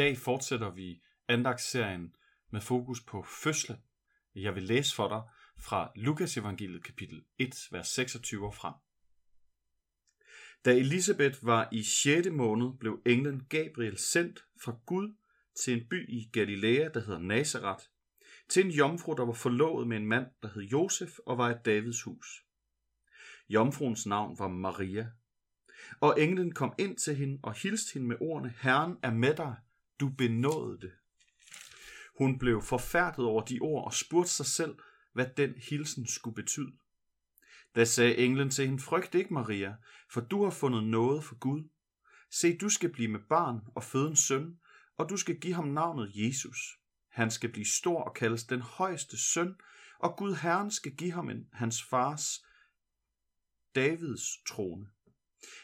dag fortsætter vi andagsserien med fokus på fødslen. Jeg vil læse for dig fra Lukas evangeliet kapitel 1, vers 26 og frem. Da Elisabeth var i 6. måned, blev englen Gabriel sendt fra Gud til en by i Galilea, der hedder Nazareth, til en jomfru, der var forlovet med en mand, der hed Josef og var et Davids hus. Jomfruens navn var Maria. Og englen kom ind til hende og hilste hende med ordene, Herren er med dig, du benåede det. Hun blev forfærdet over de ord og spurgte sig selv, hvad den hilsen skulle betyde. Da sagde englen til hende, frygt ikke, Maria, for du har fundet noget for Gud. Se, du skal blive med barn og føde en søn, og du skal give ham navnet Jesus. Han skal blive stor og kaldes den højeste søn, og Gud Herren skal give ham en, hans fars Davids trone.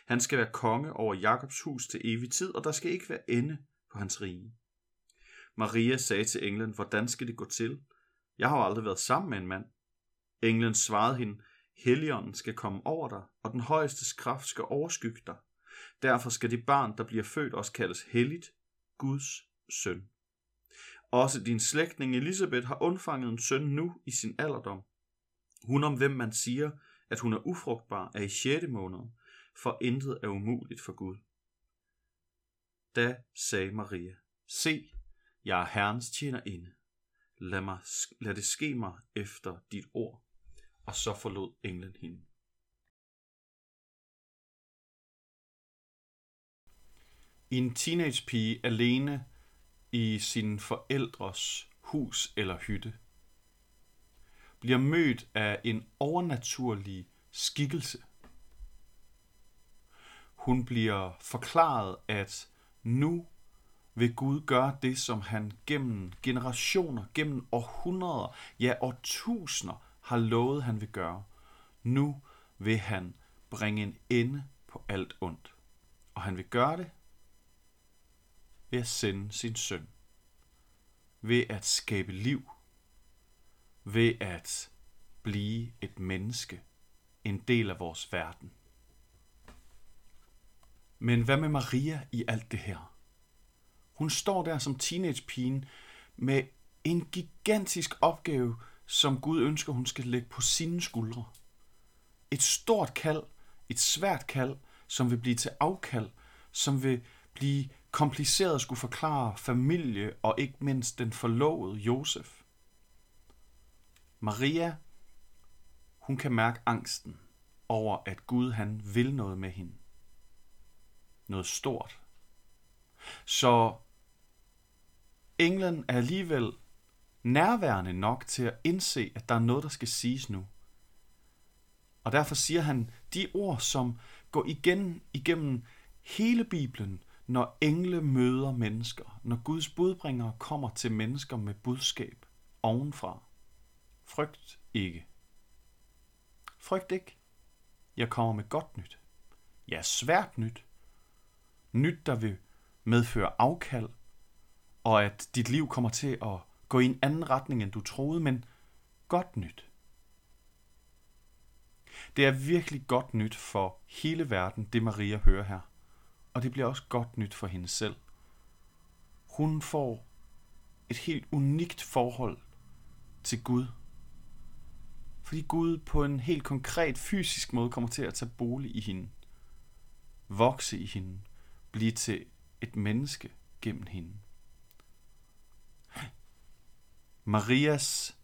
Han skal være konge over Jakobs hus til evig tid, og der skal ikke være ende hans rige. Maria sagde til englen, hvordan skal det gå til? Jeg har jo aldrig været sammen med en mand. Englen svarede hende, Helligånden skal komme over dig, og den højeste kraft skal overskygge dig. Derfor skal det barn, der bliver født, også kaldes helligt, Guds søn. Også din slægtning Elisabeth har undfanget en søn nu i sin alderdom. Hun om hvem man siger, at hun er ufrugtbar, er i 6. måned, for intet er umuligt for Gud. Da sagde Maria, Se, jeg er Herrens tjenerinde. Lad, mig, lad det ske mig efter dit ord. Og så forlod englen hende. En teenagepige alene i sin forældres hus eller hytte bliver mødt af en overnaturlig skikkelse. Hun bliver forklaret, at nu vil Gud gøre det, som han gennem generationer, gennem århundreder, ja årtusinder har lovet, han vil gøre. Nu vil han bringe en ende på alt ondt. Og han vil gøre det ved at sende sin søn. Ved at skabe liv. Ved at blive et menneske. En del af vores verden. Men hvad med Maria i alt det her? Hun står der som teenagepigen med en gigantisk opgave, som Gud ønsker, hun skal lægge på sine skuldre. Et stort kald, et svært kald, som vil blive til afkald, som vil blive kompliceret at skulle forklare familie og ikke mindst den forlovede Josef. Maria, hun kan mærke angsten over, at Gud han vil noget med hende. Noget stort. Så englen er alligevel nærværende nok til at indse, at der er noget, der skal siges nu. Og derfor siger han de ord, som går igen igennem hele Bibelen, når engle møder mennesker, når Guds budbringere kommer til mennesker med budskab ovenfra. Frygt ikke. Frygt ikke. Jeg kommer med godt nyt. Ja, svært nyt. Nyt, der vil medføre afkald, og at dit liv kommer til at gå i en anden retning, end du troede, men godt nyt. Det er virkelig godt nyt for hele verden, det Maria hører her. Og det bliver også godt nyt for hende selv. Hun får et helt unikt forhold til Gud. Fordi Gud på en helt konkret fysisk måde kommer til at tage bolig i hende. Vokse i hende. Blive til et menneske gennem hende. Marias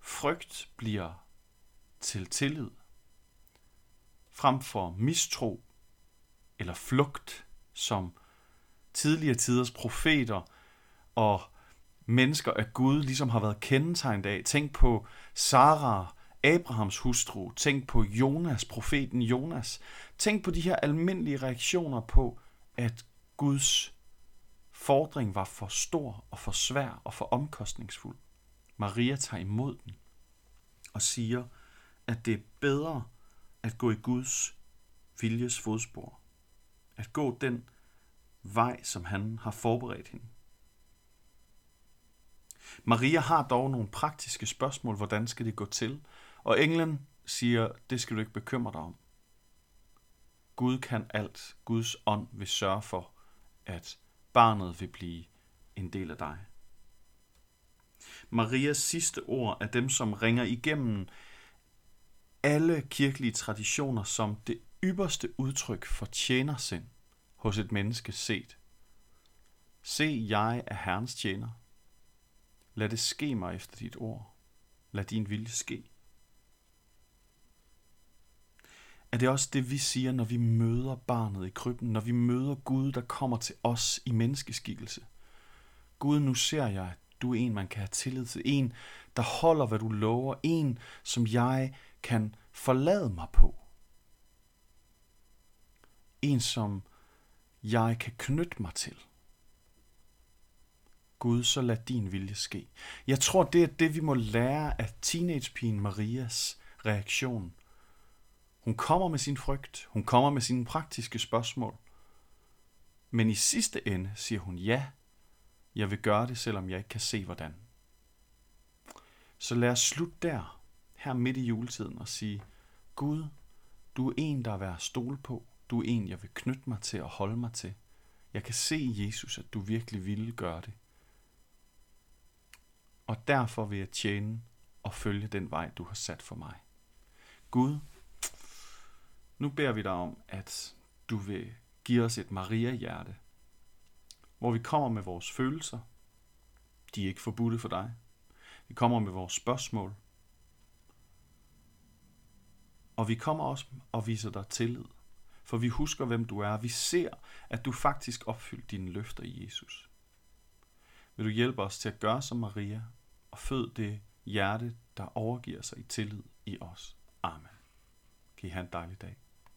frygt bliver til tillid, frem for mistro eller flugt, som tidligere tiders profeter og mennesker af Gud ligesom har været kendetegnet af. Tænk på Sarah, Abrahams hustru. Tænk på Jonas, profeten Jonas. Tænk på de her almindelige reaktioner på, at Guds fordring var for stor og for svær og for omkostningsfuld. Maria tager imod den og siger, at det er bedre at gå i Guds viljes fodspor. At gå den vej, som han har forberedt hende. Maria har dog nogle praktiske spørgsmål, hvordan skal det gå til? Og englen siger, det skal du ikke bekymre dig om. Gud kan alt. Guds ånd vil sørge for, at barnet vil blive en del af dig. Marias sidste ord er dem, som ringer igennem alle kirkelige traditioner som det ypperste udtryk for tjenersind hos et menneske set. Se, jeg er Herrens tjener. Lad det ske mig efter dit ord. Lad din vilje ske. Er det også det, vi siger, når vi møder barnet i krybben, når vi møder Gud, der kommer til os i menneskeskikkelse? Gud, nu ser jeg, at du er en, man kan have tillid til. En, der holder, hvad du lover. En, som jeg kan forlade mig på. En, som jeg kan knytte mig til. Gud, så lad din vilje ske. Jeg tror, det er det, vi må lære af teenagepigen Marias reaktion. Hun kommer med sin frygt, hun kommer med sine praktiske spørgsmål. Men i sidste ende siger hun ja, jeg vil gøre det, selvom jeg ikke kan se hvordan. Så lad os slutte der, her midt i juletiden, og sige, Gud, du er en, der er værd at stole på. Du er en, jeg vil knytte mig til og holde mig til. Jeg kan se Jesus, at du virkelig ville gøre det. Og derfor vil jeg tjene og følge den vej, du har sat for mig. Gud, nu beder vi dig om, at du vil give os et Maria-hjerte, hvor vi kommer med vores følelser. De er ikke forbudte for dig. Vi kommer med vores spørgsmål. Og vi kommer også og viser dig tillid. For vi husker, hvem du er. Vi ser, at du faktisk opfyldte dine løfter i Jesus. Vil du hjælpe os til at gøre som Maria og fød det hjerte, der overgiver sig i tillid i os. Amen. Kan I have en dejlig dag.